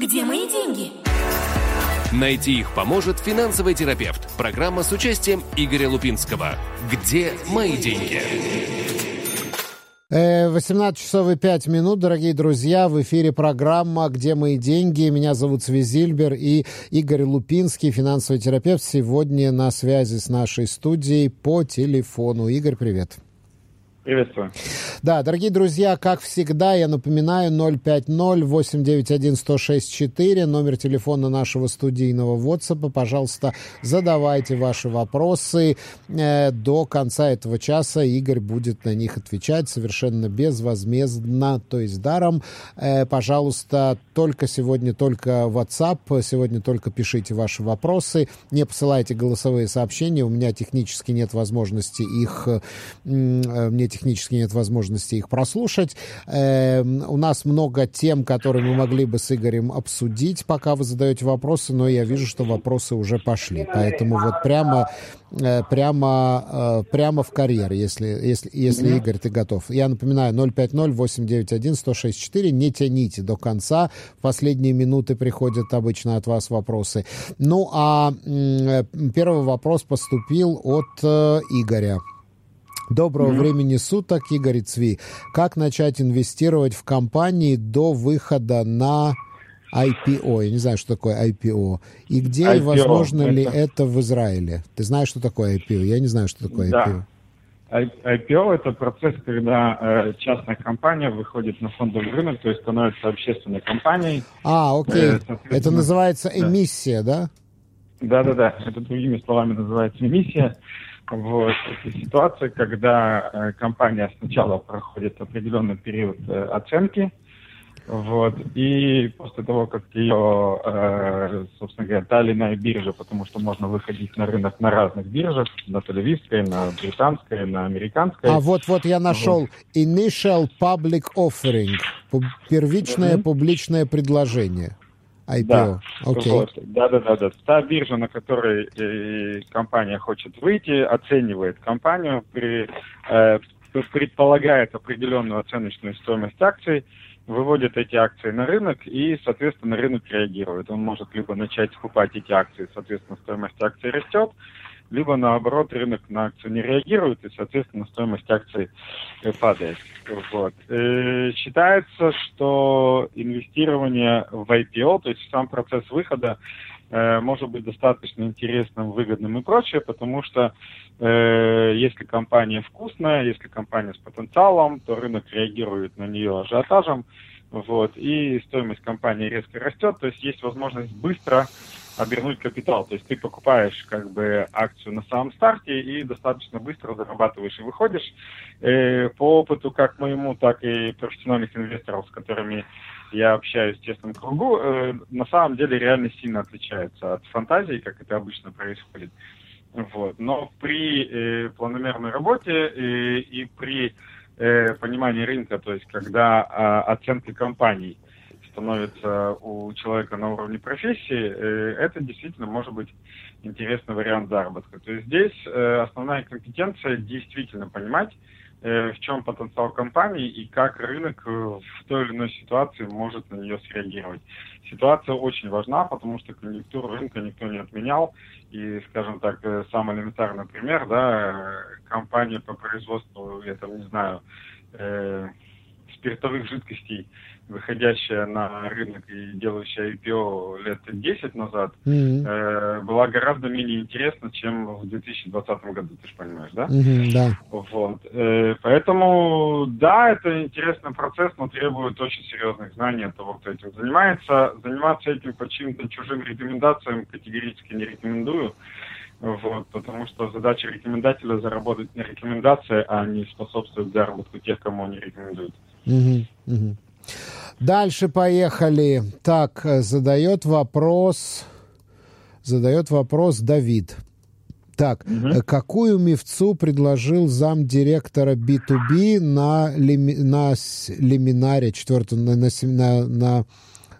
Где мои деньги? Найти их поможет финансовый терапевт. Программа с участием Игоря Лупинского. Где мои деньги? 18 э, часов и 5 минут, дорогие друзья, в эфире программа «Где мои деньги?». Меня зовут Свизильбер и Игорь Лупинский, финансовый терапевт, сегодня на связи с нашей студией по телефону. Игорь, привет. Приветствую. Да, дорогие друзья, как всегда, я напоминаю, 050-891-1064, номер телефона нашего студийного WhatsApp. Пожалуйста, задавайте ваши вопросы. Э, до конца этого часа Игорь будет на них отвечать совершенно безвозмездно, то есть даром. Э, пожалуйста, только сегодня, только WhatsApp, сегодня только пишите ваши вопросы, не посылайте голосовые сообщения, у меня технически нет возможности их, э, мне технически нет возможности их прослушать. Э, у нас много тем, которые мы могли бы с Игорем обсудить, пока вы задаете вопросы, но я вижу, что вопросы уже пошли. Поэтому вот прямо, э, прямо, э, прямо в карьер, если, если, если Игорь, ты готов. Я напоминаю, 050-891-1064, не тяните до конца. В последние минуты приходят обычно от вас вопросы. Ну, а э, первый вопрос поступил от э, Игоря. Доброго mm-hmm. времени суток, Игорь Цви. Как начать инвестировать в компании до выхода на IPO? Я не знаю, что такое IPO. И где IPO, и возможно это... ли это в Израиле? Ты знаешь, что такое IPO? Я не знаю, что такое IPO. Да. IPO – это процесс, когда э, частная компания выходит на фондовый рынок, то есть становится общественной компанией. А, окей. Э, это называется эмиссия, да? Да-да-да. Это другими словами называется эмиссия. Вот. Это ситуация, когда э, компания сначала проходит определенный период э, оценки, вот, и после того, как ее, э, собственно говоря, дали на бирже, потому что можно выходить на рынок на разных биржах, на телевизской, на британской, на американской. А вот-вот я нашел вот. Initial Public Offering, первичное mm-hmm. публичное предложение. IPO. Да, okay. вот. да, да, да, да. Та биржа, на которой э, компания хочет выйти, оценивает компанию, при, э, предполагает определенную оценочную стоимость акций, выводит эти акции на рынок и, соответственно, рынок реагирует. Он может либо начать скупать эти акции, соответственно, стоимость акций растет, либо наоборот рынок на акцию не реагирует, и, соответственно, стоимость акций э, падает. Вот. И э, считается, что инвестирование в IPO, то есть сам процесс выхода, э, может быть достаточно интересным, выгодным и прочее, потому что э, если компания вкусная, если компания с потенциалом, то рынок реагирует на нее ажиотажем, вот, и стоимость компании резко растет, то есть есть возможность быстро обернуть капитал. То есть ты покупаешь как бы акцию на самом старте и достаточно быстро зарабатываешь и выходишь. Э, по опыту как моему, так и профессиональных инвесторов, с которыми я общаюсь в тесном кругу, э, на самом деле реально сильно отличается от фантазии, как это обычно происходит. Вот. Но при э, планомерной работе э, и при э, понимании рынка, то есть когда э, оценка компаний – становится у человека на уровне профессии, э, это действительно может быть интересный вариант заработка. То есть здесь э, основная компетенция действительно понимать, э, в чем потенциал компании и как рынок в той или иной ситуации может на нее среагировать. Ситуация очень важна, потому что конъюнктуру рынка никто не отменял. И, скажем так, самый элементарный пример, да, компания по производству, я там не знаю, э, спиртовых жидкостей выходящая на рынок и делающая IPO лет 10 назад, mm-hmm. э, была гораздо менее интересна, чем в 2020 году, ты же понимаешь, да? Mm-hmm, да. Вот. Э, поэтому, да, это интересный процесс, но требует очень серьезных знаний от того, кто этим занимается. Заниматься этим по чьим-то чужим рекомендациям категорически не рекомендую. Вот, потому что задача рекомендателя заработать на рекомендации, а не способствовать заработку тех, кому они рекомендуют. Угу, угу. Дальше поехали. Так, задает вопрос, задает вопрос Давид. Так, угу. какую мифцу предложил замдиректора B2B на, лими, на лиминаре, четвертом, на, на, на, на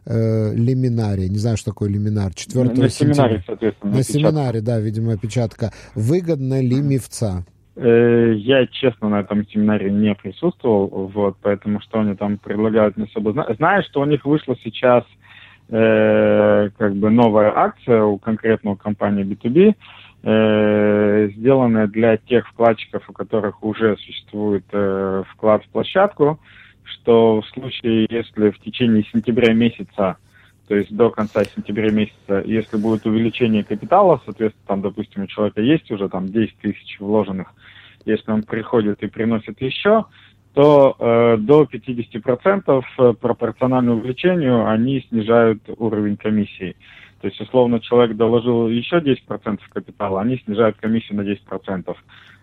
э, лиминаре, не знаю, что такое лиминар, 4 на, на семинаре, соответственно. На семинаре, да, видимо, опечатка. Выгодна ли мифца? Э, я, честно, на этом семинаре не присутствовал, вот, поэтому что они там предлагают, не особо знаю. Что у них вышло сейчас э, как бы новая акция у конкретного компании B2B, э, сделанная для тех вкладчиков, у которых уже существует э, вклад в площадку, что в случае, если в течение сентября месяца, то есть до конца сентября месяца, если будет увеличение капитала, соответственно, там, допустим, у человека есть уже там 10 тысяч вложенных, если он приходит и приносит еще, то э, до 50% э, пропорционально увеличению они снижают уровень комиссии. То есть, условно, человек доложил еще 10% капитала, они снижают комиссию на 10%.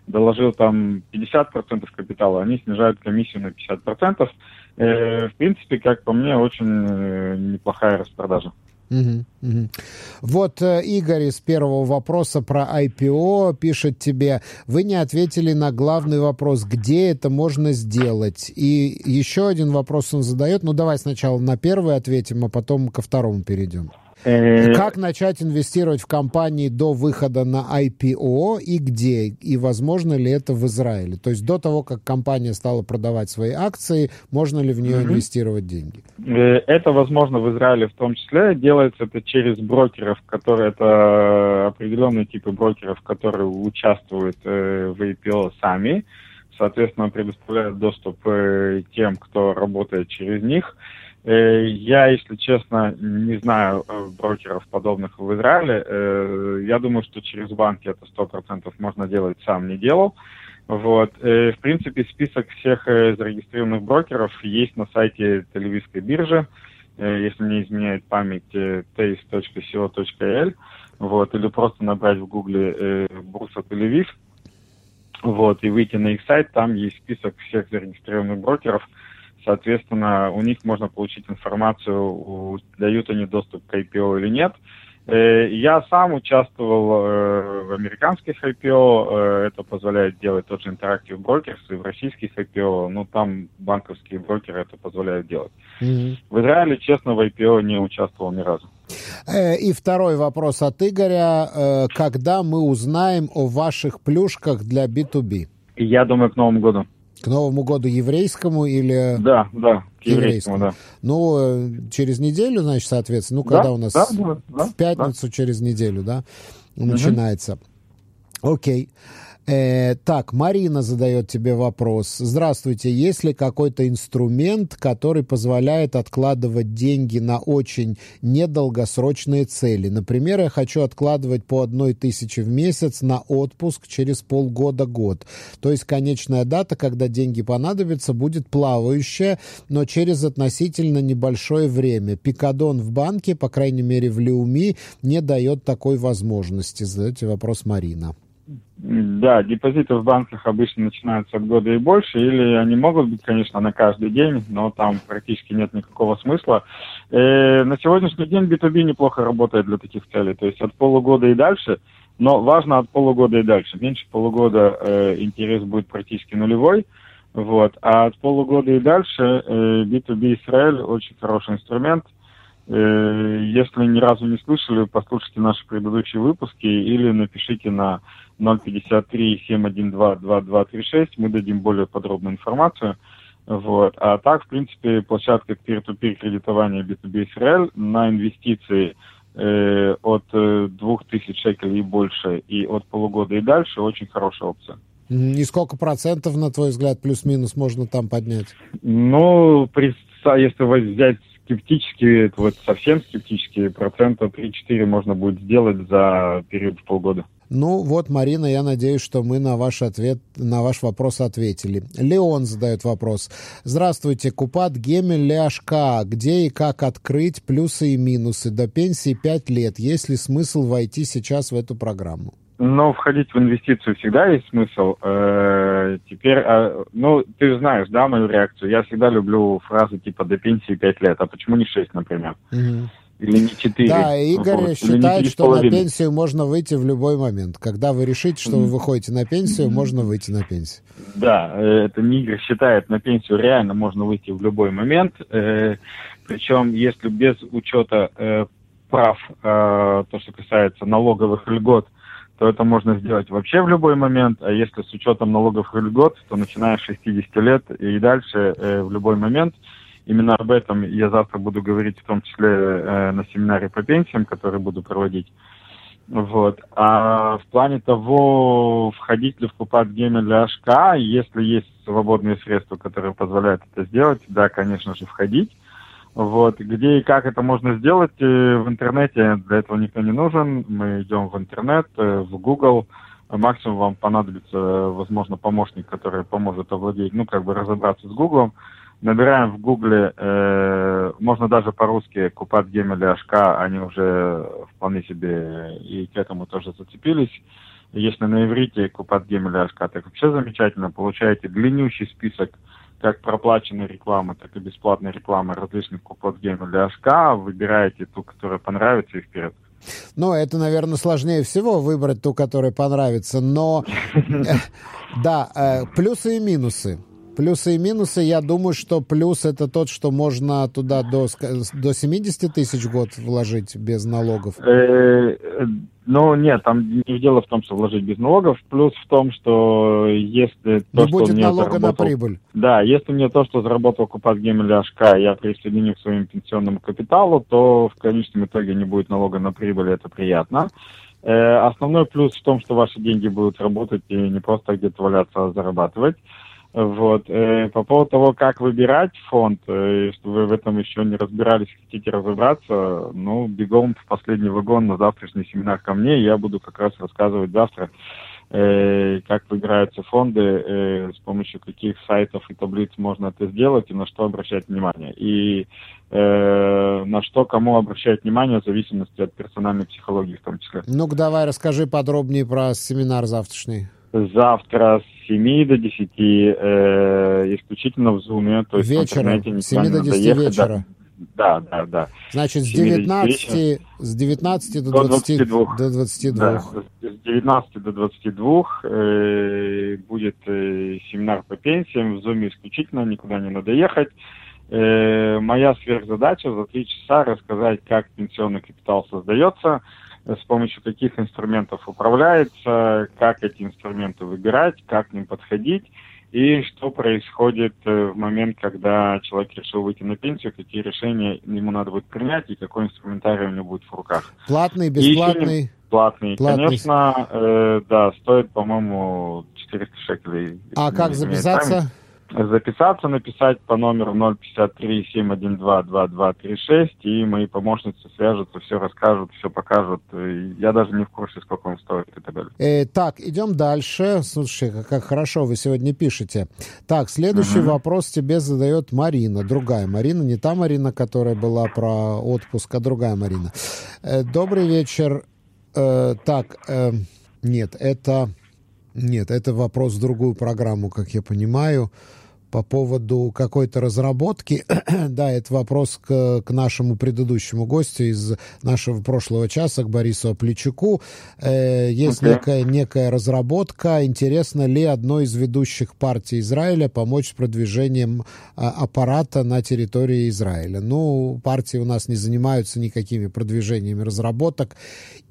Доложил там 50% капитала, они снижают комиссию на 50%. Э, в принципе, как по мне, очень э, неплохая распродажа. Вот э, Игорь из первого вопроса про IPO пишет тебе, вы не ответили на главный вопрос, где это можно сделать. И еще один вопрос он задает, ну давай сначала на первый ответим, а потом ко второму перейдем. Э, как начать инвестировать в компании до выхода на IPO и где? И возможно ли это в Израиле? То есть до того, как компания стала продавать свои акции, можно ли в нее mm-hmm. инвестировать деньги? Э, это возможно в Израиле в том числе. Делается это через брокеров, которые это определенные типы брокеров, которые участвуют э, в IPO сами. Соответственно, предоставляют доступ тем, кто работает через них. Э, я, если честно, не знаю э, брокеров подобных в Израиле. Э, я думаю, что через банки это сто процентов можно делать, сам не делал. Вот. В принципе, список всех зарегистрированных брокеров есть на сайте телевизской биржи, если не изменяет память, taste.co.l, вот, или просто набрать в гугле Бурса Телевиз, вот, и выйти на их сайт, там есть список всех зарегистрированных брокеров – Соответственно, у них можно получить информацию, дают они доступ к IPO или нет. Э, я сам участвовал э, в американских IPO, э, это позволяет делать тот же Interactive Brokers, и в российских IPO, ну там банковские брокеры это позволяют делать. Mm-hmm. В Израиле, честно, в IPO не участвовал ни разу. И второй вопрос от Игоря. Когда мы узнаем о ваших плюшках для B2B? Я думаю, к Новому году. К Новому году еврейскому или... Да, да, к еврейскому, еврейскому. да. Ну, э, через неделю, значит, соответственно, ну, когда да, у нас... Да, да, в пятницу да. через неделю, да, начинается. Угу. Окей. Э, так, Марина задает тебе вопрос. Здравствуйте, есть ли какой-то инструмент, который позволяет откладывать деньги на очень недолгосрочные цели? Например, я хочу откладывать по одной тысяче в месяц на отпуск через полгода-год. То есть конечная дата, когда деньги понадобятся, будет плавающая, но через относительно небольшое время. Пикадон в банке, по крайней мере в Леуми, не дает такой возможности. Задаете вопрос Марина. Да, депозиты в банках обычно начинаются от года и больше, или они могут быть, конечно, на каждый день, но там практически нет никакого смысла. Э, на сегодняшний день B2B неплохо работает для таких целей, то есть от полугода и дальше, но важно от полугода и дальше. Меньше полугода э, интерес будет практически нулевой, вот, а от полугода и дальше э, B2B Израиль очень хороший инструмент – если ни разу не слышали, послушайте наши предыдущие выпуски или напишите на 053-712-2236, мы дадим более подробную информацию. Вот. А так, в принципе, площадка peer-to-peer кредитования B2B Израиль на инвестиции э, от 2000 э, шекелей и больше и от полугода и дальше очень хорошая опция. И сколько процентов, на твой взгляд, плюс-минус можно там поднять? Ну, при, если взять скептические, вот совсем скептические, процента 3-4 можно будет сделать за период в полгода. Ну вот, Марина, я надеюсь, что мы на ваш ответ, на ваш вопрос ответили. Леон задает вопрос. Здравствуйте, Купат Гемель Ляшка. Где и как открыть плюсы и минусы? До пенсии 5 лет. Есть ли смысл войти сейчас в эту программу? Но входить в инвестицию всегда есть смысл. Э, теперь, э, ну, ты знаешь, да, мою реакцию. Я всегда люблю фразы типа «до пенсии 5 лет», а почему не 6, например? Угу. Или не 4. Да, Игорь вот. считает, что на пенсию можно выйти в любой момент. Когда вы решите, что вы выходите на пенсию, можно выйти на пенсию. Да, э, это не Игорь считает, на пенсию реально можно выйти в любой момент. Э, причем, если без учета прав, то, что касается налоговых льгот, то это можно сделать вообще в любой момент, а если с учетом налогов и льгот, то начиная с 60 лет и дальше э, в любой момент. именно об этом я завтра буду говорить, в том числе э, на семинаре по пенсиям, который буду проводить. Вот. А в плане того, входить ли в Купат Гемель HK, если есть свободные средства, которые позволяют это сделать, да, конечно же, входить. Вот. Где и как это можно сделать э, в интернете, для этого никто не нужен. Мы идем в интернет, э, в Google. Максимум вам понадобится, возможно, помощник, который поможет овладеть, ну, как бы разобраться с Гуглом набираем в гугле, э, можно даже по-русски Купат Гемель и они уже вполне себе и к этому тоже зацепились. Если на иврите Купат Гемель и так вообще замечательно, получаете длиннющий список как проплаченной рекламы, так и бесплатной рекламы различных Купат Гемель и выбираете ту, которая понравится и вперед. Ну, это, наверное, сложнее всего выбрать ту, которая понравится, но да, э, плюсы и минусы. Плюсы и минусы, я думаю, что плюс это тот, что можно туда до, до 70 тысяч год вложить без налогов. Ну, нет, там не дело в том, что вложить без налогов. Плюс в том, что если то, не что будет налога заработал, на прибыль. Да, если мне то, что заработал Купат Гемель Ашка, я присоединю к своему пенсионному капиталу, то в конечном итоге не будет налога на прибыль, это приятно. Э, основной плюс в том, что ваши деньги будут работать и не просто где-то валяться, а зарабатывать. Вот. Э, по поводу того, как выбирать фонд, э, что вы в этом еще не разбирались, хотите разобраться, ну, бегом в последний вагон на завтрашний семинар ко мне, я буду как раз рассказывать завтра, э, как выбираются фонды, с помощью каких сайтов и таблиц можно это сделать и на что обращать внимание. И на что кому обращать внимание в зависимости от персональной психологии в том числе. Ну-ка давай расскажи подробнее про семинар завтрашний завтра с 7 до 10, э, исключительно в Zoom. То есть Вечером, с 7 до 10 доехать, вечера. Да, да, да. Значит, с 19, с 19 до, до 20, 22. До 22. Да, с 19 до 22 э, будет э, семинар по пенсиям. В Zoom исключительно, никуда не надо ехать. Э, моя сверхзадача за три часа рассказать, как пенсионный капитал создается, с помощью каких инструментов управляется, как эти инструменты выбирать, как к ним подходить и что происходит э, в момент, когда человек решил выйти на пенсию, какие решения ему надо будет принять и какой инструментарий у него будет в руках. Платный, бесплатный? Не... Платный. Платный. Конечно, э, да, стоит, по-моему, 400 шекелей. А как записаться? Записаться, написать по номеру 053-712-2236, и мои помощницы свяжутся, все расскажут, все покажут. Я даже не в курсе, сколько он стоит и так далее. Э, так, идем дальше. Слушай, как, как хорошо вы сегодня пишете. Так, следующий угу. вопрос тебе задает Марина, другая Марина, не та Марина, которая была про отпуск, а другая Марина. Э, добрый вечер. Э, так, э, нет, это... Нет, это вопрос в другую программу, как я понимаю по поводу какой-то разработки. да, это вопрос к, к нашему предыдущему гостю из нашего прошлого часа, к Борису Плечуку. Э, есть okay. некая, некая разработка. Интересно ли одной из ведущих партий Израиля помочь с продвижением а, аппарата на территории Израиля? Ну, партии у нас не занимаются никакими продвижениями разработок.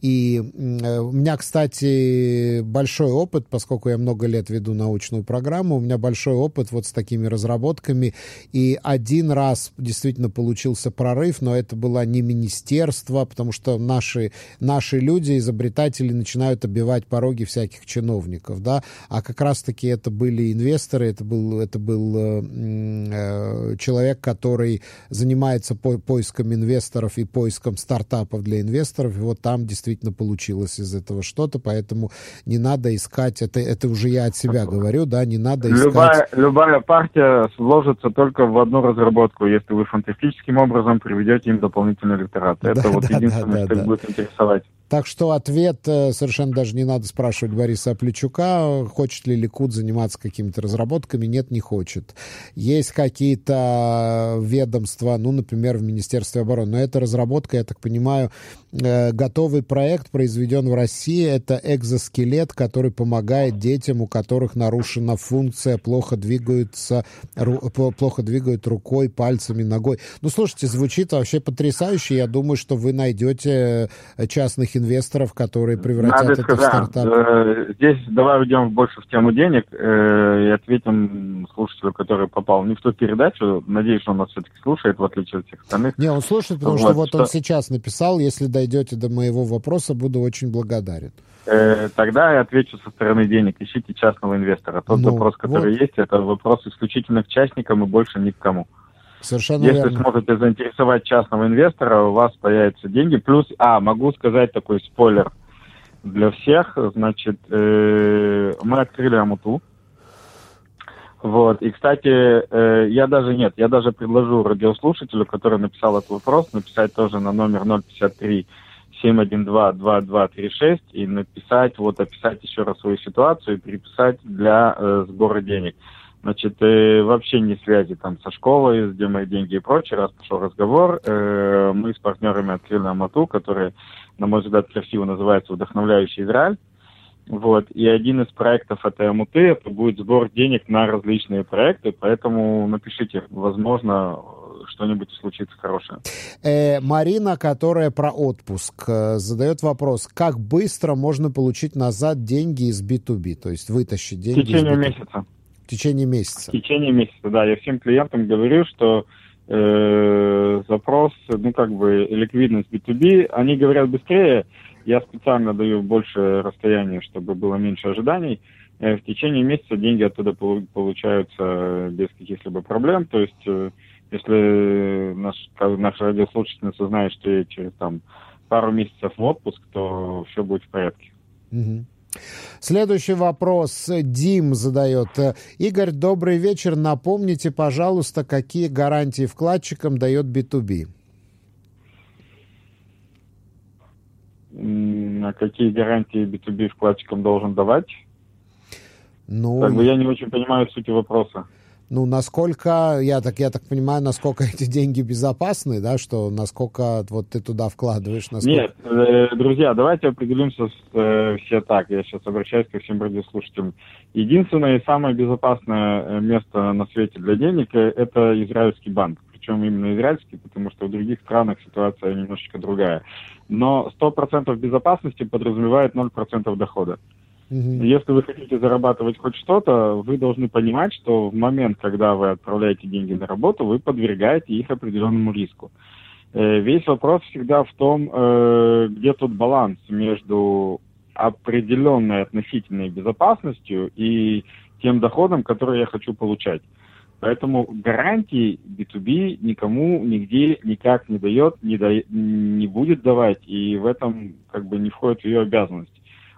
И э, у меня, кстати, большой опыт, поскольку я много лет веду научную программу, у меня большой опыт вот с таким такими разработками. И один раз действительно получился прорыв, но это было не министерство, потому что наши, наши люди, изобретатели, начинают обивать пороги всяких чиновников, да, а как раз-таки это были инвесторы, это был, это был э, э, человек, который занимается по поиском инвесторов и поиском стартапов для инвесторов, и вот там действительно получилось из этого что-то, поэтому не надо искать, это, это уже я от себя говорю, да, не надо искать... Любая, любая партия сложится только в одну разработку, если вы фантастическим образом приведете им дополнительный электорат. Это да, вот да, единственное, да, что их будет интересовать. Так что ответ э, совершенно даже не надо спрашивать Бориса Плечука, хочет ли Ликуд заниматься какими-то разработками. Нет, не хочет. Есть какие-то ведомства, ну, например, в Министерстве обороны. Но это разработка, я так понимаю, э, готовый проект произведен в России. Это экзоскелет, который помогает детям, у которых нарушена функция, плохо двигаются, плохо двигают рукой, пальцами, ногой. Ну, слушайте, звучит вообще потрясающе. Я думаю, что вы найдете частных инвесторов, которые превратят Надо это сказать, в стартап? э, здесь давай уйдем больше в тему денег э, и ответим слушателю, который попал не в ту передачу. Надеюсь, он нас все-таки слушает, в отличие от всех остальных. Не, он слушает, потому Вот, что вот он что- сейчас написал, если дойдете до моего вопроса, буду очень благодарен. Э, тогда я отвечу со стороны денег. Ищите частного инвестора. Тот Ну, вопрос, который вот. есть, это вопрос исключительно к частникам и больше ни к кому. Совершенно Если верно. сможете заинтересовать частного инвестора, у вас появятся деньги. Плюс, а, могу сказать такой спойлер для всех. Значит, э, мы открыли Амуту. Вот. И, кстати, э, я даже нет, я даже предложу радиослушателю, который написал этот вопрос, написать тоже на номер 053 712-2236 и написать, вот описать еще раз свою ситуацию и переписать для э, сбора денег. Значит, э, вообще не связи там со школой, где мои деньги и прочее, раз пошел разговор, э, мы с партнерами открыли Амату, который, на мой взгляд, красиво называется «Вдохновляющий Израиль». Вот. И один из проектов этой Амуты это будет сбор денег на различные проекты, поэтому напишите, возможно, что-нибудь случится хорошее. Э, Марина, которая про отпуск, э, задает вопрос, как быстро можно получить назад деньги из B2B, то есть вытащить В деньги течение из B2B? месяца. В течение В месяца. течение месяца, да. Я всем клиентам говорю, что э, запрос, ну, как бы, ликвидность B2B, они говорят быстрее, я специально даю больше расстояния, чтобы было меньше ожиданий. Э, в течение месяца деньги оттуда полу- получаются без каких-либо проблем. То есть, э, если наш, наша радиослушательница знает, что ей через там, пару месяцев в отпуск, то все будет в порядке. Следующий вопрос Дим задает. Э, Игорь, добрый вечер. Напомните, пожалуйста, какие гарантии вкладчикам дает B2B? М, А какие гарантии B2B вкладчикам должен давать? Ну, Как бы я не очень понимаю сути вопроса. ну, насколько, я так, я так понимаю, насколько эти деньги безопасны, да, что насколько вот ты туда вкладываешь, насколько... Нет, э, друзья, давайте определимся с, э, все так. Я сейчас обращаюсь ко всем радиослушателям. Единственное и самое безопасное э, место на свете для денег э, это израильский банк. Причем именно израильский, потому что в других странах ситуация немножечко другая. Но 100% безопасности подразумевает 0% дохода. Мгм. Если вы хотите зарабатывать хоть что-то, вы должны понимать, что в момент, когда вы отправляете деньги на работу, вы подвергаете их определенному риску. Э, Весь вопрос всегда в том, э, где тут баланс между определенной относительной безопасностью и тем доходом, который я хочу получать. Поэтому гарантии B2B никому нигде никак не дает, не, да- не будет давать, и в этом как бы не входит в ее обязанность.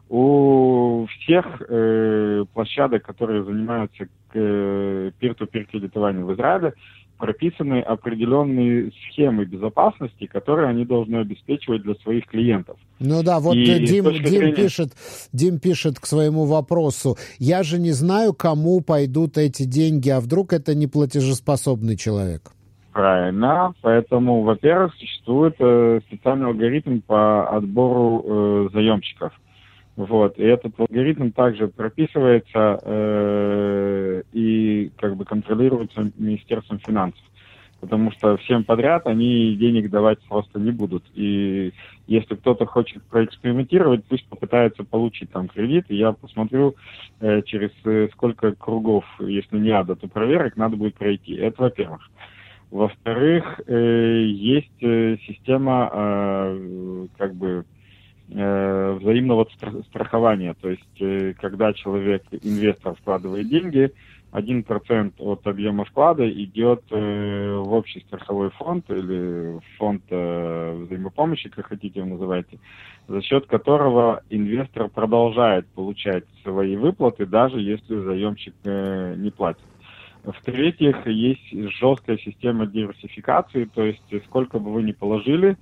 У всех э, площадок, которые занимаются э, peer-to-peer кредитованием в Израиле, прописаны определенные схемы безопасности, которые они должны обеспечивать для своих клиентов. Ну да, вот И Дим, Дим зрения- пишет, Дим пишет к своему вопросу. Я же не знаю, кому пойдут эти деньги, а вдруг это не платежеспособный человек. Правильно. Поэтому, во-первых, существует э, специальный алгоритм по отбору э, заемщиков. Вот. И этот алгоритм также прописывается э, и как бы контролируется Министерством финансов. Потому что всем подряд они денег давать просто не будут. И если кто-то хочет проэкспериментировать, пусть попытается получить там кредит. Я посмотрю, э, через э, сколько кругов, если не ада, то проверок надо будет пройти. Это во-первых. Во-вторых, есть система как бы э, взаимного стра- страхования. То есть, э, когда человек, инвестор, вкладывает деньги, 1% от объема вклада идет э, в общий страховой фонд или фонд взаимопомощи, как хотите его называйте, за счет которого инвестор продолжает получать свои выплаты, даже если заемщик не платит. В-третьих, есть жесткая система диверсификации, то есть сколько бы вы ни положили,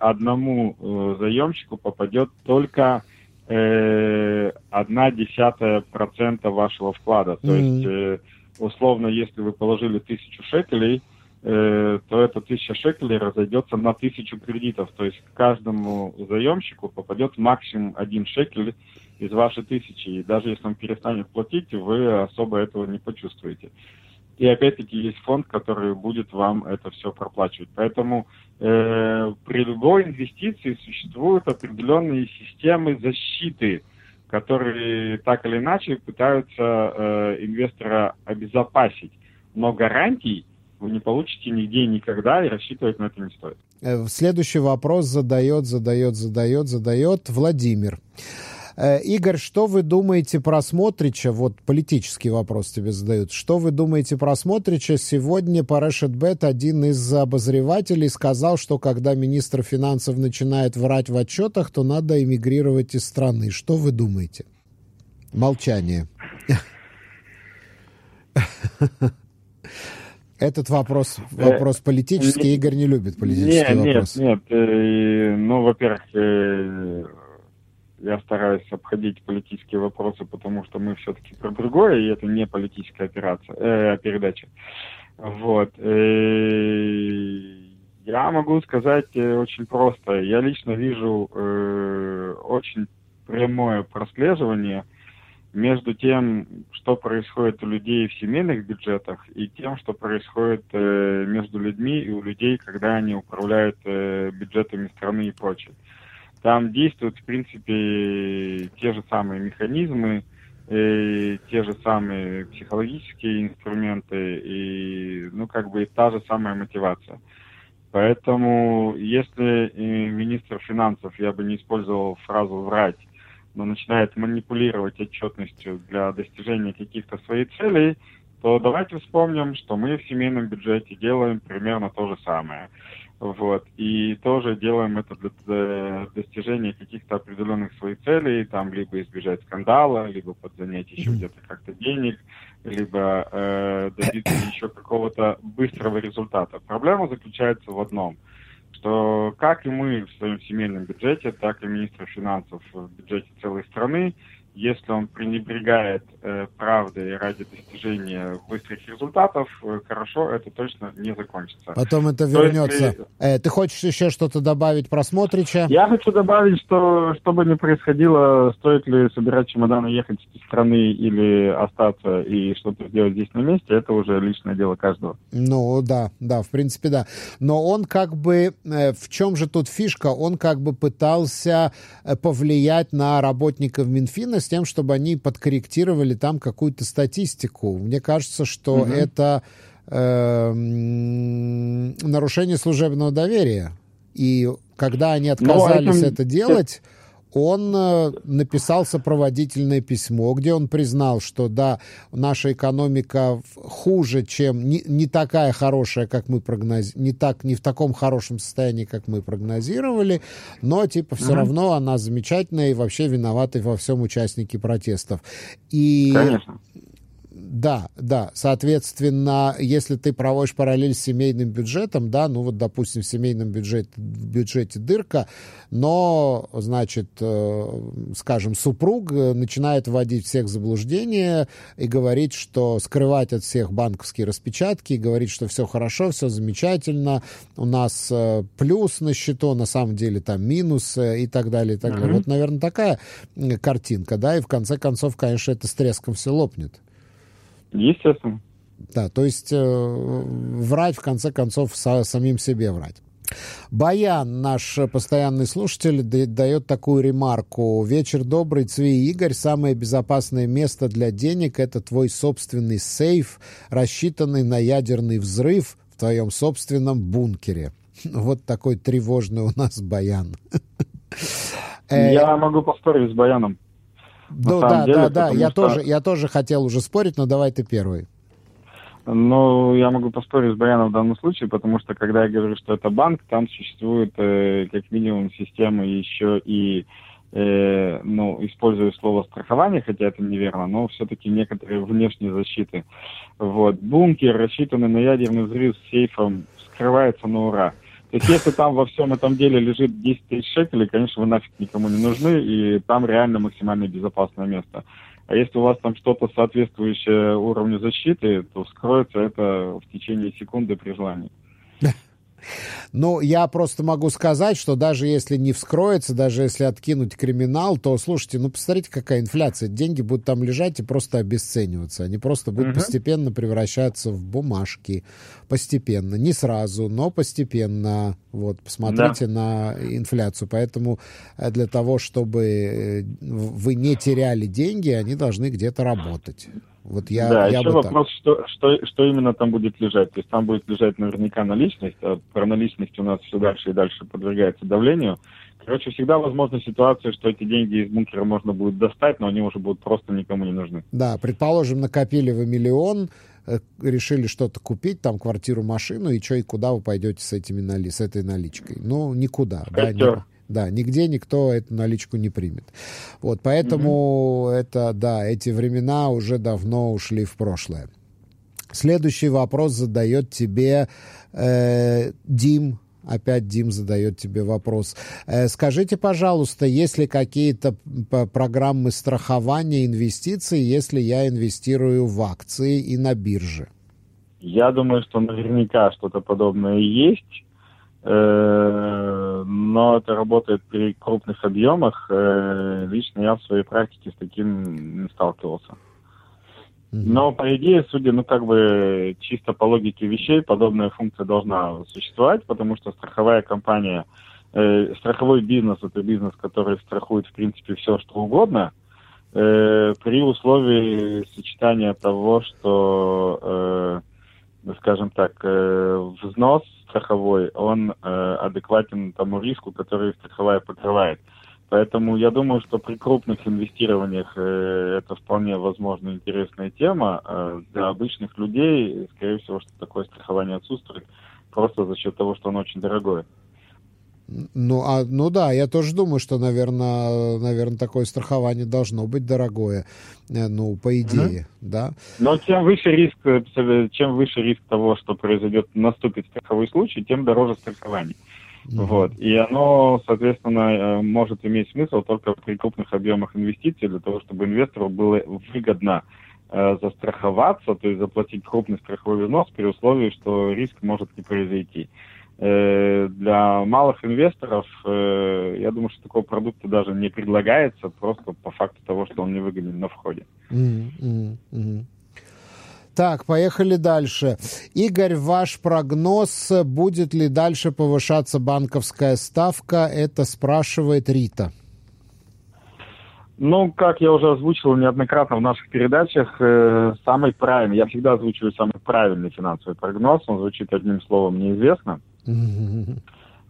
одному э, заемщику попадет только э, одна десятая процента вашего вклада. То Мгм. есть, э, условно, если вы положили тысячу шекелей, э, то эта тысяча шекелей разойдется на тысячу кредитов. То есть каждому заемщику попадет максимум один шекель из вашей тысячи. И даже если он перестанет платить, вы особо этого не почувствуете. И опять-таки есть фонд, который будет вам это все проплачивать. Поэтому э, при любой инвестиции существуют определенные системы защиты, которые так или иначе пытаются э, инвестора обезопасить. Но гарантий вы не получите нигде никогда, и рассчитывать на это не стоит. Э, следующий вопрос задает, задает, задает, задает Владимир. Э, Игорь, что вы думаете про Смотрича? Вот политический вопрос тебе задают. Что вы думаете про Смотрича? Сегодня по Решетбет один из обозревателей сказал, что когда министр финансов начинает врать в отчетах, то надо эмигрировать из страны. Что вы думаете? Молчание. Этот вопрос, вопрос политический. Игорь не любит политические нет, вопросы. Нет, нет. Ну, во-первых, я стараюсь обходить политические вопросы, потому что мы все-таки про другое, и это не политическая операция, э, передача. Вот. Э, я могу сказать э, очень просто. Я лично вижу э, очень прямое прослеживание между тем, что происходит у людей в семейных бюджетах, и тем, что происходит э, между людьми и у людей, когда они управляют э, бюджетами страны и прочее. Там действуют, в принципе, те же самые механизмы, и те же самые психологические инструменты и, ну, как бы та же самая мотивация. Поэтому, если министр финансов, я бы не использовал фразу «врать», но начинает манипулировать отчетностью для достижения каких-то своих целей, то давайте вспомним, что мы в семейном бюджете делаем примерно то же самое. Вот. И тоже делаем это для достижения каких-то определенных своих целей, там либо избежать скандала, либо подзанять еще где-то как-то денег, либо э, добиться еще какого-то быстрого результата. Проблема заключается в одном, что как и мы в своем семейном бюджете, так и министр финансов в бюджете целой страны если он пренебрегает э, правдой ради достижения быстрых результатов, э, хорошо, это точно не закончится. Потом это вернется. Есть, э, ты хочешь еще что-то добавить про Смотрича? Я хочу добавить, что что бы ни происходило, стоит ли собирать чемоданы, ехать из страны или остаться и что-то сделать здесь на месте, это уже личное дело каждого. Ну да, да, в принципе да. Но он как бы, э, в чем же тут фишка? Он как бы пытался э, повлиять на работников Минфина с тем, чтобы они подкорректировали там какую-то статистику. Мне кажется, что угу. это э, нарушение служебного доверия. И когда они отказались это... это делать, он э, написал сопроводительное письмо, где он признал, что да, наша экономика хуже, чем не, не такая хорошая, как мы прогнозировали, не так, не в таком хорошем состоянии, как мы прогнозировали, но типа все угу. равно она замечательная и вообще виноваты во всем участники протестов. И Конечно. Да, да. Соответственно, если ты проводишь параллель с семейным бюджетом, да, ну вот, допустим, в семейном бюджете, в бюджете дырка, но, значит, э, скажем, супруг начинает вводить всех в заблуждение и говорить, что скрывать от всех банковские распечатки, говорить, что все хорошо, все замечательно, у нас э, плюс на счету, на самом деле там минус э, и так далее, и так mm-hmm. далее. Вот, наверное, такая картинка, да, и в конце концов, конечно, это с треском все лопнет. Естественно. Да, то есть э, врать, в конце концов, со, самим себе врать. Баян, наш постоянный слушатель, дает такую ремарку. Вечер добрый, Цви Игорь. Самое безопасное место для денег – это твой собственный сейф, рассчитанный на ядерный взрыв в твоем собственном бункере. Вот такой тревожный у нас Баян. Я могу поспорить с Баяном. Ну да, деле, да, да, я, что... тоже, я тоже хотел уже спорить, но давай ты первый. Ну, я могу поспорить с Баяном в данном случае, потому что когда я говорю, что это банк, там существует э, как минимум система еще и, э, ну, использую слово страхование, хотя это неверно, но все-таки некоторые внешние защиты. Вот. Бункер, рассчитанный на ядерный взрыв с сейфом, скрывается на ура. То есть если там во всем этом деле лежит 10 тысяч шекелей, конечно, вы нафиг никому не нужны, и там реально максимально безопасное место. А если у вас там что-то соответствующее уровню защиты, то скроется это в течение секунды при желании. Ну, я просто могу сказать, что даже если не вскроется, даже если откинуть криминал, то, слушайте, ну, посмотрите, какая инфляция. Деньги будут там лежать и просто обесцениваться. Они просто будут угу. постепенно превращаться в бумажки. Постепенно. Не сразу, но постепенно. Вот, посмотрите да. на инфляцию. Поэтому э, для того, чтобы э, вы не теряли деньги, они должны где-то работать. Вот я, да, я еще вопрос, что, что, что именно там будет лежать. То есть там будет лежать наверняка наличность, а про наличность у нас все дальше и дальше подвергается давлению. Короче, всегда возможна ситуация, что эти деньги из бункера можно будет достать, но они уже будут просто никому не нужны. Да, предположим, накопили вы миллион, э, решили что-то купить, там квартиру, машину, и что, и куда вы пойдете с, этими нали... с этой наличкой? Ну, никуда. Да, ни... Да, нигде никто эту наличку не примет. Вот, поэтому mm-hmm. это, да, эти времена уже давно ушли в прошлое. Следующий вопрос задает тебе э, Дим. Опять Дим задает тебе вопрос. Э, скажите, пожалуйста, есть ли какие-то программы страхования инвестиций, если я инвестирую в акции и на бирже? Я думаю, что наверняка что-то подобное есть. Э, но это работает при крупных объемах. Э, лично я в своей практике с таким не сталкивался. Но, по идее, судя, ну, как бы, чисто по логике вещей, подобная функция должна существовать, потому что страховая компания, э, страховой бизнес – это бизнес, который страхует, в принципе, все, что угодно, э, при условии сочетания того, что, э, скажем так, э, взнос страховой, он э, адекватен тому риску, который страховая покрывает. Поэтому я думаю, что при крупных инвестированиях э, это вполне возможно интересная тема. Э, для обычных людей, скорее всего, что такое страхование отсутствует, просто за счет того, что оно очень дорогое. Ну, а, ну да, я тоже думаю, что, наверное, наверное, такое страхование должно быть дорогое, э, ну, по идее, mm-hmm. да. Но чем выше риск, э, чем выше риск того, что произойдет, наступит страховой случай, тем дороже страхование. Mm-hmm. Вот. И оно, соответственно, э, может иметь смысл только при крупных объемах инвестиций, для того, чтобы инвестору было выгодно э, застраховаться, то есть заплатить крупный страховой взнос при условии, что риск может не произойти. Для малых инвесторов, э, я думаю, что такого продукта даже не предлагается, просто по факту того, что он не выгоден на входе. Mm-hmm. Так, поехали дальше. Игорь, ваш прогноз, будет ли дальше повышаться банковская ставка? Это спрашивает Рита. Ну, как я уже озвучивал неоднократно в наших передачах, э, самый правильный, я всегда озвучиваю самый правильный финансовый прогноз, он звучит одним словом неизвестно.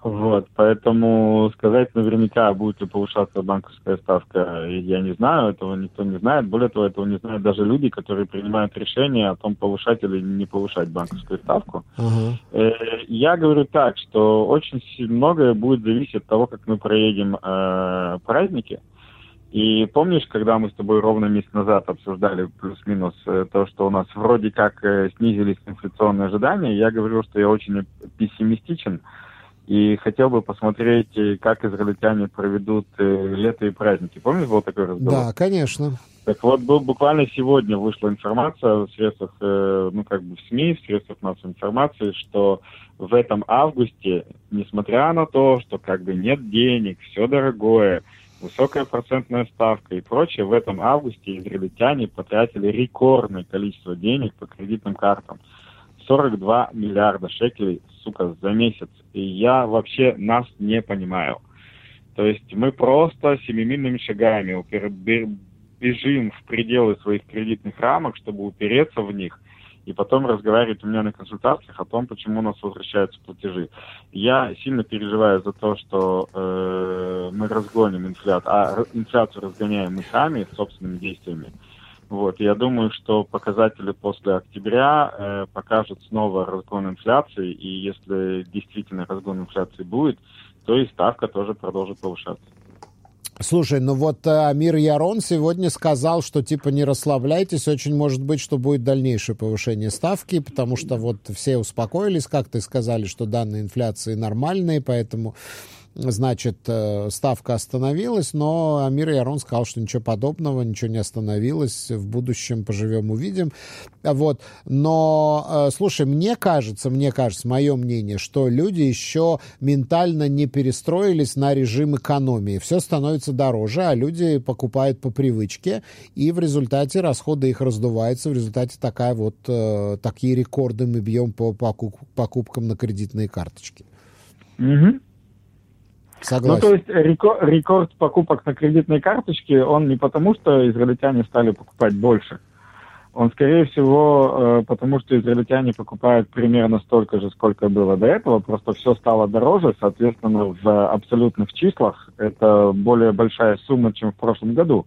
Вот, поэтому сказать наверняка, будет ли повышаться банковская ставка, я не знаю, этого никто не знает. Более того, этого не знают даже люди, которые принимают решение о том, повышать или не повышать банковскую ставку. Uh-huh. Я говорю так, что очень многое будет зависеть от того, как мы проедем э, праздники. И помнишь, когда мы с тобой ровно месяц назад обсуждали плюс-минус э, то, что у нас вроде как э, снизились инфляционные ожидания, я говорил, что я очень пессимистичен и хотел бы посмотреть, э, как израильтяне проведут лето и праздники. Помнишь, был такой разговор? Да, конечно. Так вот, был, буквально сегодня вышла информация в средствах, ну, как бы в СМИ, в средствах массовой информации, что в этом августе, несмотря на то, что как бы нет денег, все дорогое, высокая процентная ставка и прочее, в этом августе израильтяне потратили рекордное количество денег по кредитным картам. 42 миллиарда шекелей, сука, за месяц. И я вообще нас не понимаю. То есть мы просто семимильными шагами бежим в пределы своих кредитных рамок, чтобы упереться в них и потом разговаривать у меня на консультациях о том, почему у нас возвращаются платежи. Я сильно переживаю за то, что э, мы разгоним инфляцию, а инфляцию разгоняем мы сами собственными действиями. Вот, я думаю, что показатели после октября э, покажут снова разгон инфляции, и если действительно разгон инфляции будет, то и ставка тоже продолжит повышаться. Слушай, ну вот э, Амир Ярон сегодня сказал, что типа не расслабляйтесь, очень может быть, что будет дальнейшее повышение ставки, потому что вот все успокоились, как ты сказали, что данные инфляции нормальные, поэтому значит, э, ставка остановилась, но Амир Ярон сказал, что ничего подобного, ничего не остановилось, в будущем поживем, увидим. Вот. Но, э, слушай, мне кажется, мне кажется, мое мнение, что люди еще ментально не перестроились на режим экономии. Все становится дороже, а люди покупают по привычке, и в результате расходы их раздуваются, в результате такая вот, э, такие рекорды мы бьем по покупкам на кредитные карточки. Угу. Согласен. Ну, то есть рекорд, рекорд покупок на кредитной карточке, он не потому, что израильтяне стали покупать больше. Он, скорее всего, э, потому что израильтяне покупают примерно столько же, сколько было до этого, просто все стало дороже, соответственно, в абсолютных числах это более большая сумма, чем в прошлом году.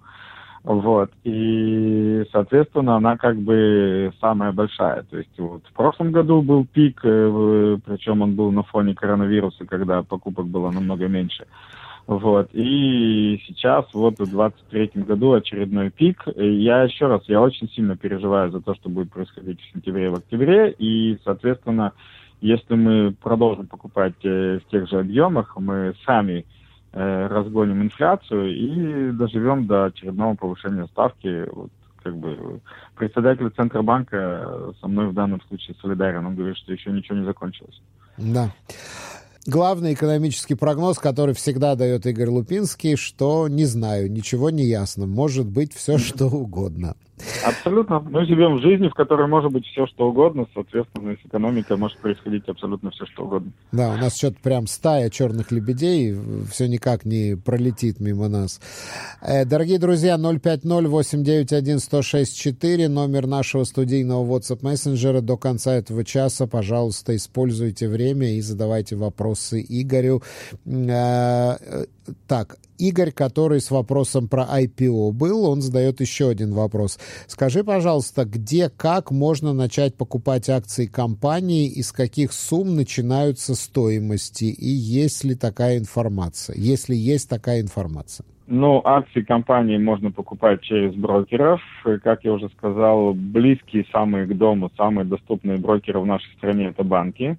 Вот. И, соответственно, она как бы самая большая. То есть вот в прошлом году был пик, э, причем он был на фоне коронавируса, когда покупок было намного меньше. Вот. И сейчас, вот в 23 году очередной пик. Я еще раз, я очень сильно переживаю за то, что будет происходить в сентябре и в октябре. И, соответственно, если мы продолжим покупать э, в тех же объемах, мы сами разгоним инфляцию и доживем до очередного повышения ставки. Вот, как бы председатель Центробанка со мной в данном случае солидарен. Он говорит, что еще ничего не закончилось. Да. Главный экономический прогноз, который всегда дает Игорь Лупинский, что не знаю, ничего не ясно. Может быть все что угодно. Абсолютно. Мы живем в жизни, в которой может быть все, что угодно. Соответственно, с экономикой может происходить абсолютно все, что угодно. Да, у нас что-то прям стая черных лебедей все никак не пролетит мимо нас. Э, дорогие друзья, 050-891-1064, номер нашего студийного WhatsApp мессенджера. До конца этого часа, пожалуйста, используйте время и задавайте вопросы Игорю. Э, э, так, Игорь, который с вопросом про IPO был, он задает еще один вопрос. Скажи, пожалуйста, где, как можно начать покупать акции компании, из каких сумм начинаются стоимости, и есть ли такая информация, если есть такая информация? Ну, акции компании можно покупать через брокеров. Как я уже сказал, близкие самые к дому, самые доступные брокеры в нашей стране – это банки.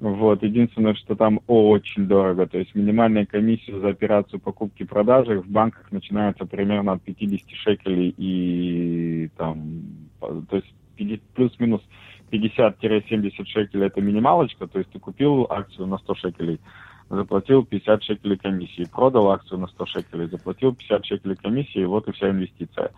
Вот. Единственное, что там очень дорого. То есть минимальная комиссия за операцию покупки-продажи в банках начинается примерно от 50 шекелей и там, то есть плюс-минус 50-70 шекелей это минималочка, то есть ты купил акцию на 100 шекелей, заплатил 50 шекелей комиссии, продал акцию на 100 шекелей, заплатил 50 шекелей комиссии, и вот и вся инвестиция.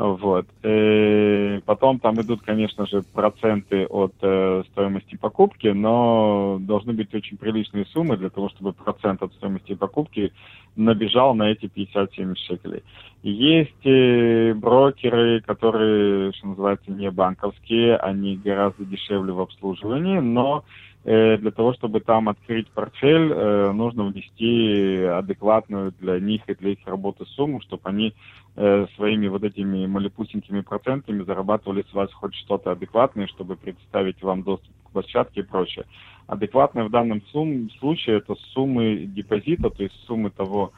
Вот. И э, потом там идут, конечно же, проценты от э, стоимости покупки, но должны быть очень приличные суммы для того, чтобы процент от стоимости покупки набежал на эти 50-70 шекелей. Есть э, брокеры, которые, что называется, не банковские, они гораздо дешевле в обслуживании, но для того, чтобы там открыть портфель, э, нужно внести адекватную для них и для их работы сумму, чтобы они э, своими вот этими малепусенькими процентами зарабатывали с вас хоть что-то адекватное, чтобы предоставить вам доступ к площадке и прочее. Адекватное в данном сум- случае это суммы депозита, то есть суммы того,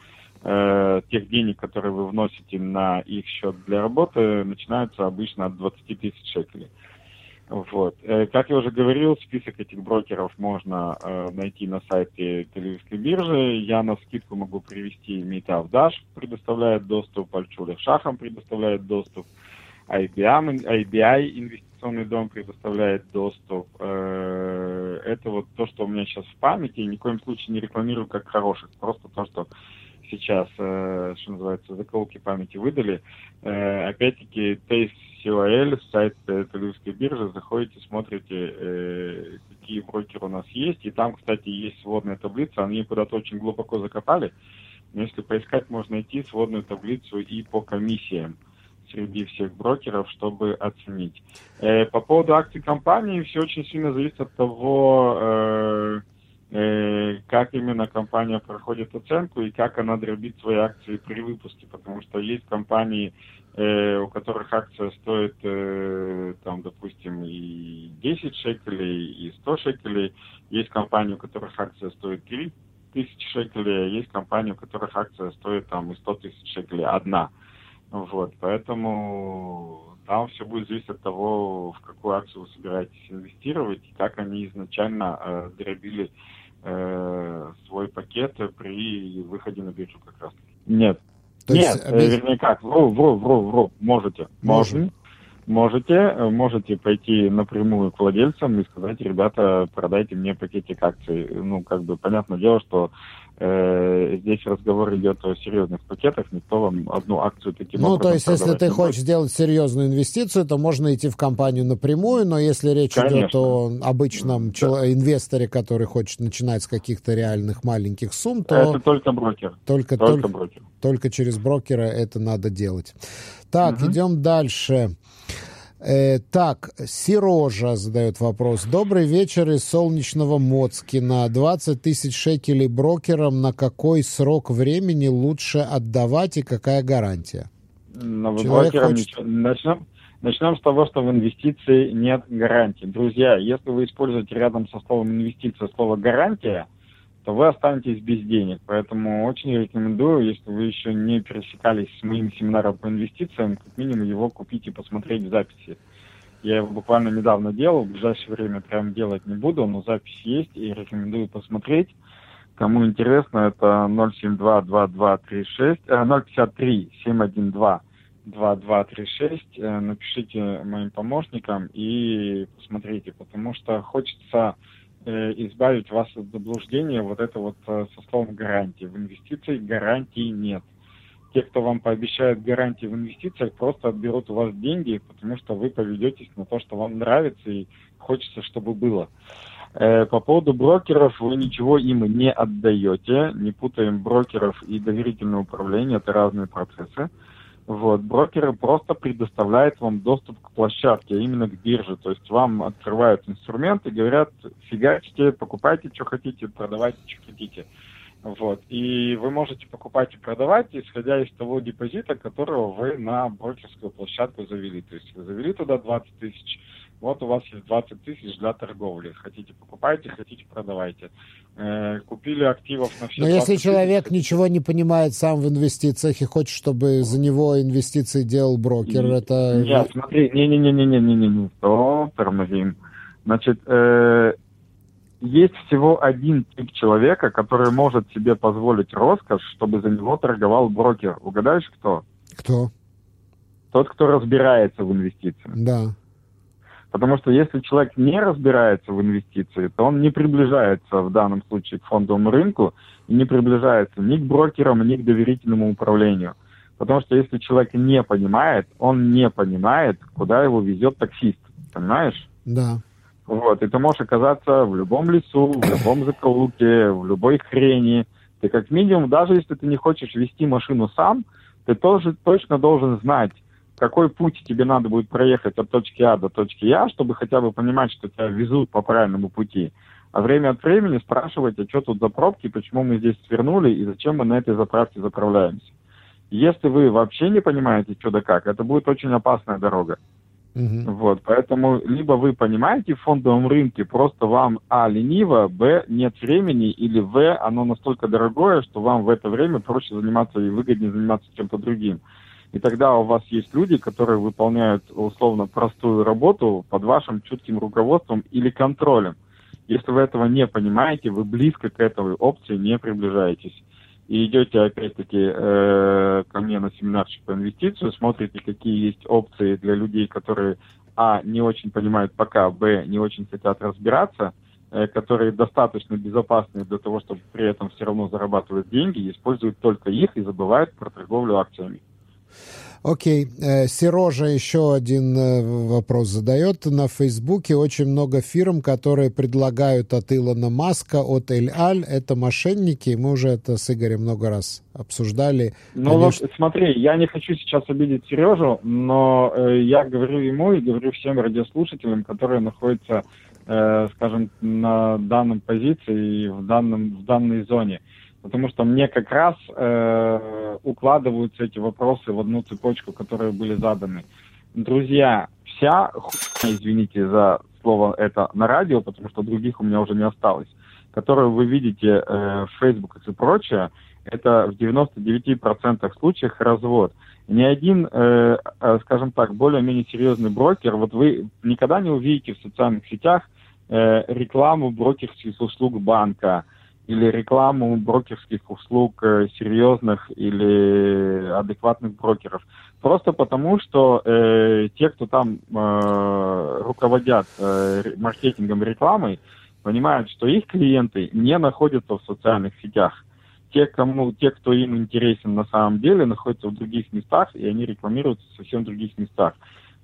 тех денег, которые вы вносите на их счет для работы, начинаются обычно от 20 тысяч шекелей. Вот. Э, как я уже говорил, список этих брокеров можно э, найти на сайте Тель-Авивской биржи. Я на скидку могу привести Митав Даш, предоставляет доступ, Альчуля Шахам предоставляет доступ, IBM, IBI инвестиционный дом предоставляет доступ. Э, это вот то, что у меня сейчас в памяти. Ни в коем случае не рекламирую как хороших, просто то, что сейчас, э, что называется, заколки памяти выдали. Э, опять-таки, Taste COL, сайт Тель-Авивской биржи, заходите, смотрите, э, какие брокеры у нас есть. И там, кстати, есть сводная таблица, они куда-то очень глубоко закопали. Но если поискать, можно найти сводную таблицу и по комиссиям среди всех брокеров, чтобы оценить. Э, по поводу акций компании, все очень сильно зависит от того, э, э, как именно компания проходит оценку и как она дробит свои акции при выпуске, потому что есть компании, э, у которых акция стоит, э, там, допустим, и 10 шекелей, и 100 шекелей. Есть компании, у которых акция стоит 3 тысячи шекелей, а есть компании, у которых акция стоит там и 100 тысяч шекелей одна. Вот, поэтому там все будет зависеть от того, в какую акцию вы собираетесь инвестировать и как они изначально э, дробили э, свой пакет при выходе на биржу как раз. Нет. То Нет, есть, э, без- вернее как, вру, вру, вру, вру, можете. Можем. Можете, э, можете пойти напрямую к владельцам и сказать, ребята, продайте мне пакетик акций. Ну, как бы, понятное дело, что здесь разговор идет о серьезных пакетах, никто вам одну акцию таким Ну, образом то есть, если ты хочешь сделать серьезную инвестицию, то можно идти в компанию напрямую, но если речь идет Конечно. о обычном чело- инвесторе, который хочет начинать с каких-то реальных маленьких сумм, то Это только брокер. только, Только только, брокер. только через брокера это надо делать. Так, Мгм. идем дальше. Э, так, Сирожа задает вопрос. Добрый вечер из солнечного Моцкина. 20 тысяч шекелей брокерам на какой срок времени лучше отдавать и какая гарантия? Но Человек хочет- Начнем, начнем с того, что в инвестиции нет гарантии. Друзья, если вы используете рядом со словом инвестиция слово гарантия, то вы останетесь без денег. Поэтому очень рекомендую, если вы еще не пересекались с моим семинаром по инвестициям, как минимум его купить и посмотреть в записи. Я его буквально недавно делал, в ближайшее время прям делать не буду, но запись есть и рекомендую посмотреть. Кому интересно, это 072-2236, э, 053-712-2236. Э, Напишите моим помощникам и посмотрите, потому что хочется э, избавить вас от заблуждения вот это вот э, со словом гарантии. В инвестиции гарантий нет. Те, кто вам пообещают гарантии в инвестициях, просто отберут у вас деньги, потому что вы поведетесь на то, что вам нравится и хочется, чтобы было. Э, По поводу брокеров, вы ничего им не отдаете. Не путаем брокеров и доверительное управление, это разные процессы. Вот. Брокеры просто предоставляют вам доступ к площадке, а именно к бирже. То есть вам открывают инструмент и говорят, фигачьте, покупайте, что хотите, продавайте, что хотите. Вот. И вы можете покупать и продавать, исходя из того депозита, которого вы на брокерскую площадку завели. То есть вы завели туда 20 тысяч, вот у вас есть 20 тысяч для торговли. Хотите покупайте, хотите продавайте. Э, купили активов на все Но если 20 тысяч, человек ничего не понимает сам в инвестициях и хочет, чтобы за него инвестиции делал брокер, Н- это... Нет, смотри, не-не-не-не-не-не-не, стоп, тормозим. Значит, э, есть всего один тип человека, который может себе позволить роскошь, чтобы за него торговал брокер. Угадаешь, кто? Кто? Тот, кто разбирается в инвестициях. Да. Потому что если человек не разбирается в инвестиции, то он не приближается в данном случае к фондовому рынку и не приближается ни к брокерам, ни к доверительному управлению. Потому что если человек не понимает, он не понимает, куда его везет таксист. Понимаешь? Да. Вот, и ты можешь оказаться в любом лесу, в любом закоулке, в любой хрени. Ты как минимум, даже если ты не хочешь вести машину сам, ты тоже точно должен знать, какой путь тебе надо будет проехать от точки А до точки Я, чтобы хотя бы понимать, что тебя везут по правильному пути. А время от времени спрашивать, а что тут за пробки, почему мы здесь свернули и зачем мы на этой заправке заправляемся. Если вы вообще не понимаете, что да как, это будет очень опасная дорога. Мгм. Вот, поэтому либо вы понимаете в фондовом рынке, просто вам А, лениво, Б, нет времени, или В, оно настолько дорогое, что вам в это время проще заниматься и выгоднее заниматься чем-то другим. И тогда у вас есть люди, которые выполняют условно простую работу под вашим чутким руководством или контролем. Если вы этого не понимаете, вы близко к этой опции не приближаетесь. И идете опять-таки э, ко мне на семинарчик по инвестицию, смотрите, какие есть опции для людей, которые а, не очень понимают пока, б, не очень хотят разбираться, э, которые достаточно безопасны для того, чтобы при этом все равно зарабатывать деньги, используют только их и забывают про торговлю акциями. Окей. Э, Сережа еще один э, вопрос задает. На Фейсбуке очень много фирм, которые предлагают от Илона Маска, от Эль-Аль. Это мошенники. Мы уже это с Игорем много раз обсуждали. Ну Конечно. вот смотри, я не хочу сейчас обидеть Сережу, но э, я говорю ему и говорю всем радиослушателям, которые находятся, э, скажем, на данном позиции и в, данном, в данной зоне. Потому что мне как раз э, укладываются эти вопросы в одну цепочку, которые были заданы. Друзья, вся хуйня, извините за слово это на радио, потому что других у меня уже не осталось, которую вы видите э, в Facebook и прочее, это в 99% случаях развод. Ни один, э, э, скажем так, более-менее серьезный брокер, вот вы никогда не увидите в социальных сетях э, рекламу брокерских услуг банка или рекламу брокерских услуг э, серьезных или адекватных брокеров. Просто потому, что э, те, кто там э, руководят э, маркетингом рекламой, понимают, что их клиенты не находятся в социальных сетях. Те, кому, те, кто им интересен на самом деле, находятся в других местах, и они рекламируются в совсем других местах.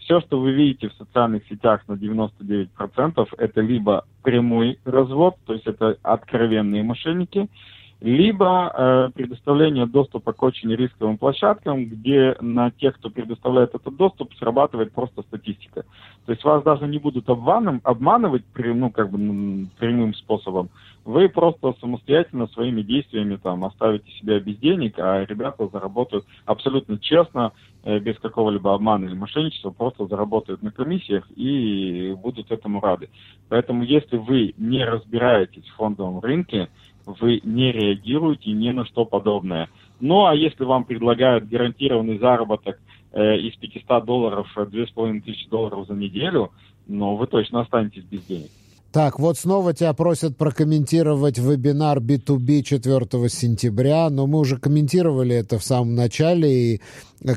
Все, что вы видите в социальных сетях на 99%, это либо прямой развод, то есть это откровенные мошенники, либо э, предоставление доступа к очень рисковым площадкам, где на тех, кто предоставляет этот доступ, срабатывает просто статистика. То есть вас даже не будут обманом, обманывать ну, как бы, прямым способом. Вы просто самостоятельно своими действиями там, оставите себя без денег, а ребята заработают абсолютно честно, э, без какого-либо обмана или мошенничества, просто заработают на комиссиях и будут этому рады. Поэтому если вы не разбираетесь в фондовом рынке, вы не реагируете ни на что подобное. Ну а если вам предлагают гарантированный заработок э, из 500 долларов, 2500 э, долларов за неделю, ну вы точно останетесь без денег. Так, вот снова тебя просят прокомментировать вебинар B2B 4 сентября, но мы уже комментировали это в самом начале, и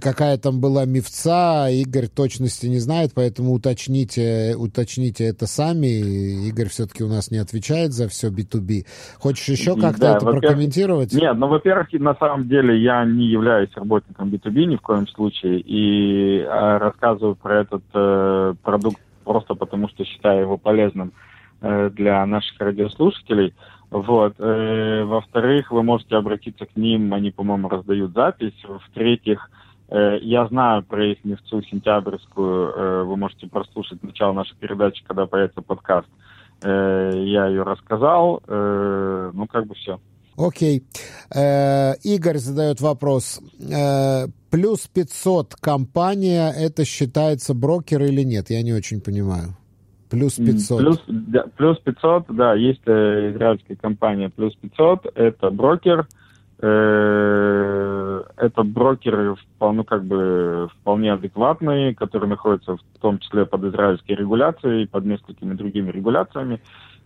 какая там была мифца, Игорь точности не знает, поэтому уточните, уточните это сами. Игорь все-таки у нас не отвечает за все B2B. Хочешь еще как-то да, это прокомментировать? Нет, ну, во-первых, на самом деле я не являюсь работником B2B ни в коем случае, и э, рассказываю про этот э, продукт просто потому, что считаю его полезным Э, для наших радиослушателей. Вот. Э, во-вторых, вы можете обратиться к ним, они, по-моему, раздают запись. В-третьих, э, я знаю про их нефтцу сентябрьскую. Вы можете прослушать начало нашей передачи, когда появится подкаст. Я ее рассказал. Ну, как бы все. Окей. Э, Игорь задает вопрос. Э, плюс 500 компания, это считается брокер или нет? Я не очень понимаю. Плюс 500. Плюс, да, плюс 500, да, есть э, израильская компания Плюс 500, это брокер, э, это брокеры ну, как бы вполне адекватные, которые находятся в том числе под израильской регуляцией, под несколькими другими регуляциями.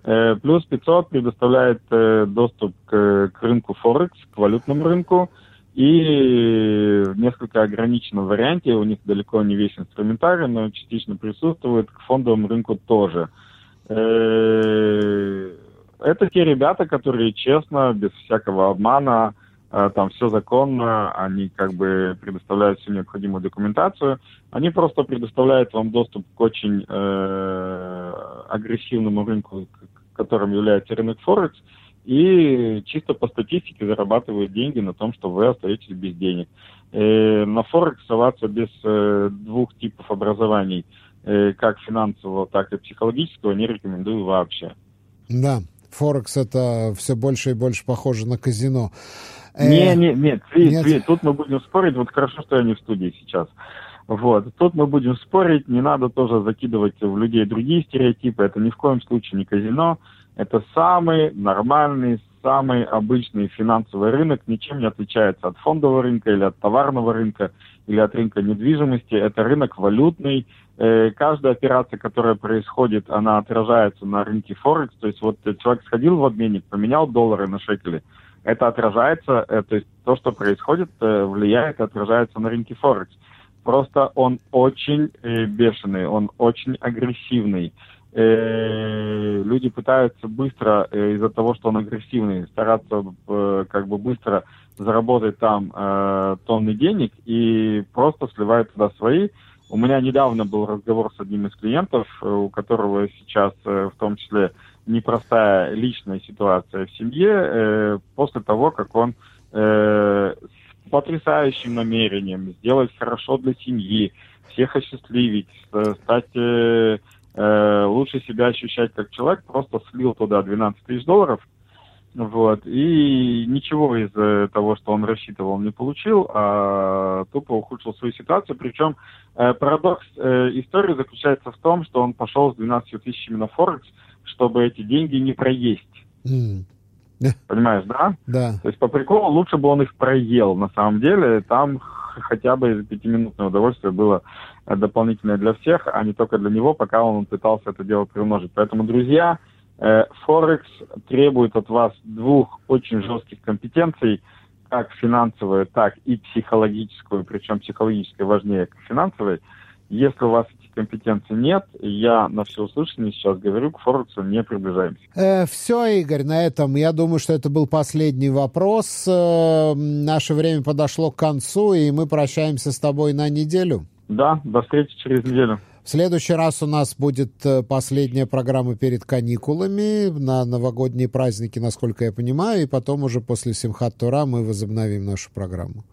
Э, плюс 500 предоставляет э, доступ к, к рынку Форекс, к валютному рынку, и несколько ограниченном варианте, у них далеко не весь инструментарий, но частично присутствует, к фондовому рынку тоже. Э, это те ребята, которые честно, без всякого обмана, э, там все законно, они как бы предоставляют всю необходимую документацию, они просто предоставляют вам доступ к очень э, агрессивному рынку, которым является рынок Форекс, и чисто по статистике зарабатывают деньги на том, что вы остаетесь без денег. Э, на Форекс оставаться без э, двух типов образований, э, как финансового, так и психологического, не рекомендую вообще. Да, Форекс это все больше и больше похоже на казино. Не, не, нет, Цви, нет. Цви, тут мы будем спорить, вот хорошо, что я не в студии сейчас. Вот. Тут мы будем спорить, не надо тоже закидывать в людей другие стереотипы, это ни в коем случае не казино, это самый нормальный, самый обычный финансовый рынок, ничем не отличается от фондового рынка или от товарного рынка или от рынка недвижимости. Это рынок валютный. Э, каждая операция, которая происходит, она отражается на рынке Форекс. То есть вот человек сходил в обменник, поменял доллары на шекели. Это отражается, э, то есть то, что происходит, э, влияет, отражается на рынке Форекс. Просто он очень бешеный, он очень агрессивный э, люди пытаются быстро, э, из-за того, что он агрессивный, стараться э, как бы быстро заработать там э, тонны денег и просто сливают туда свои. У меня недавно был разговор с одним из клиентов, э, у которого сейчас э, в том числе непростая личная ситуация в семье, э, после того, как он э, с потрясающим намерением сделать хорошо для семьи, всех осчастливить, стать э, лучше себя ощущать как человек, просто слил туда 12 тысяч долларов, вот, и ничего из э, того, что он рассчитывал, не получил, а тупо ухудшил свою ситуацию. Причем э, парадокс э, истории заключается в том, что он пошел с 12 тысячами на Форекс, чтобы эти деньги не проесть. Mm. Понимаешь, да? Да. То есть по приколу лучше бы он их проел. На самом деле там хотя бы из пятиминутное удовольствие было дополнительное для всех, а не только для него, пока он пытался это дело приумножить. Поэтому, друзья, Э, Форекс требует от вас двух очень жестких компетенций, как финансовую, так и психологическую, причем психологическая важнее финансовой. Если у вас этих компетенций нет, я на все всеуслышание сейчас говорю, к Форексу не приближаемся. Э, все, Игорь, на этом я думаю, что это был последний вопрос. Э, наше время подошло к концу, и мы прощаемся с тобой на неделю. Да, до встречи через неделю. В следующий раз у нас будет э, последняя программа перед каникулами на новогодние праздники, насколько я понимаю, и потом уже после Симхат Тура мы возобновим нашу программу.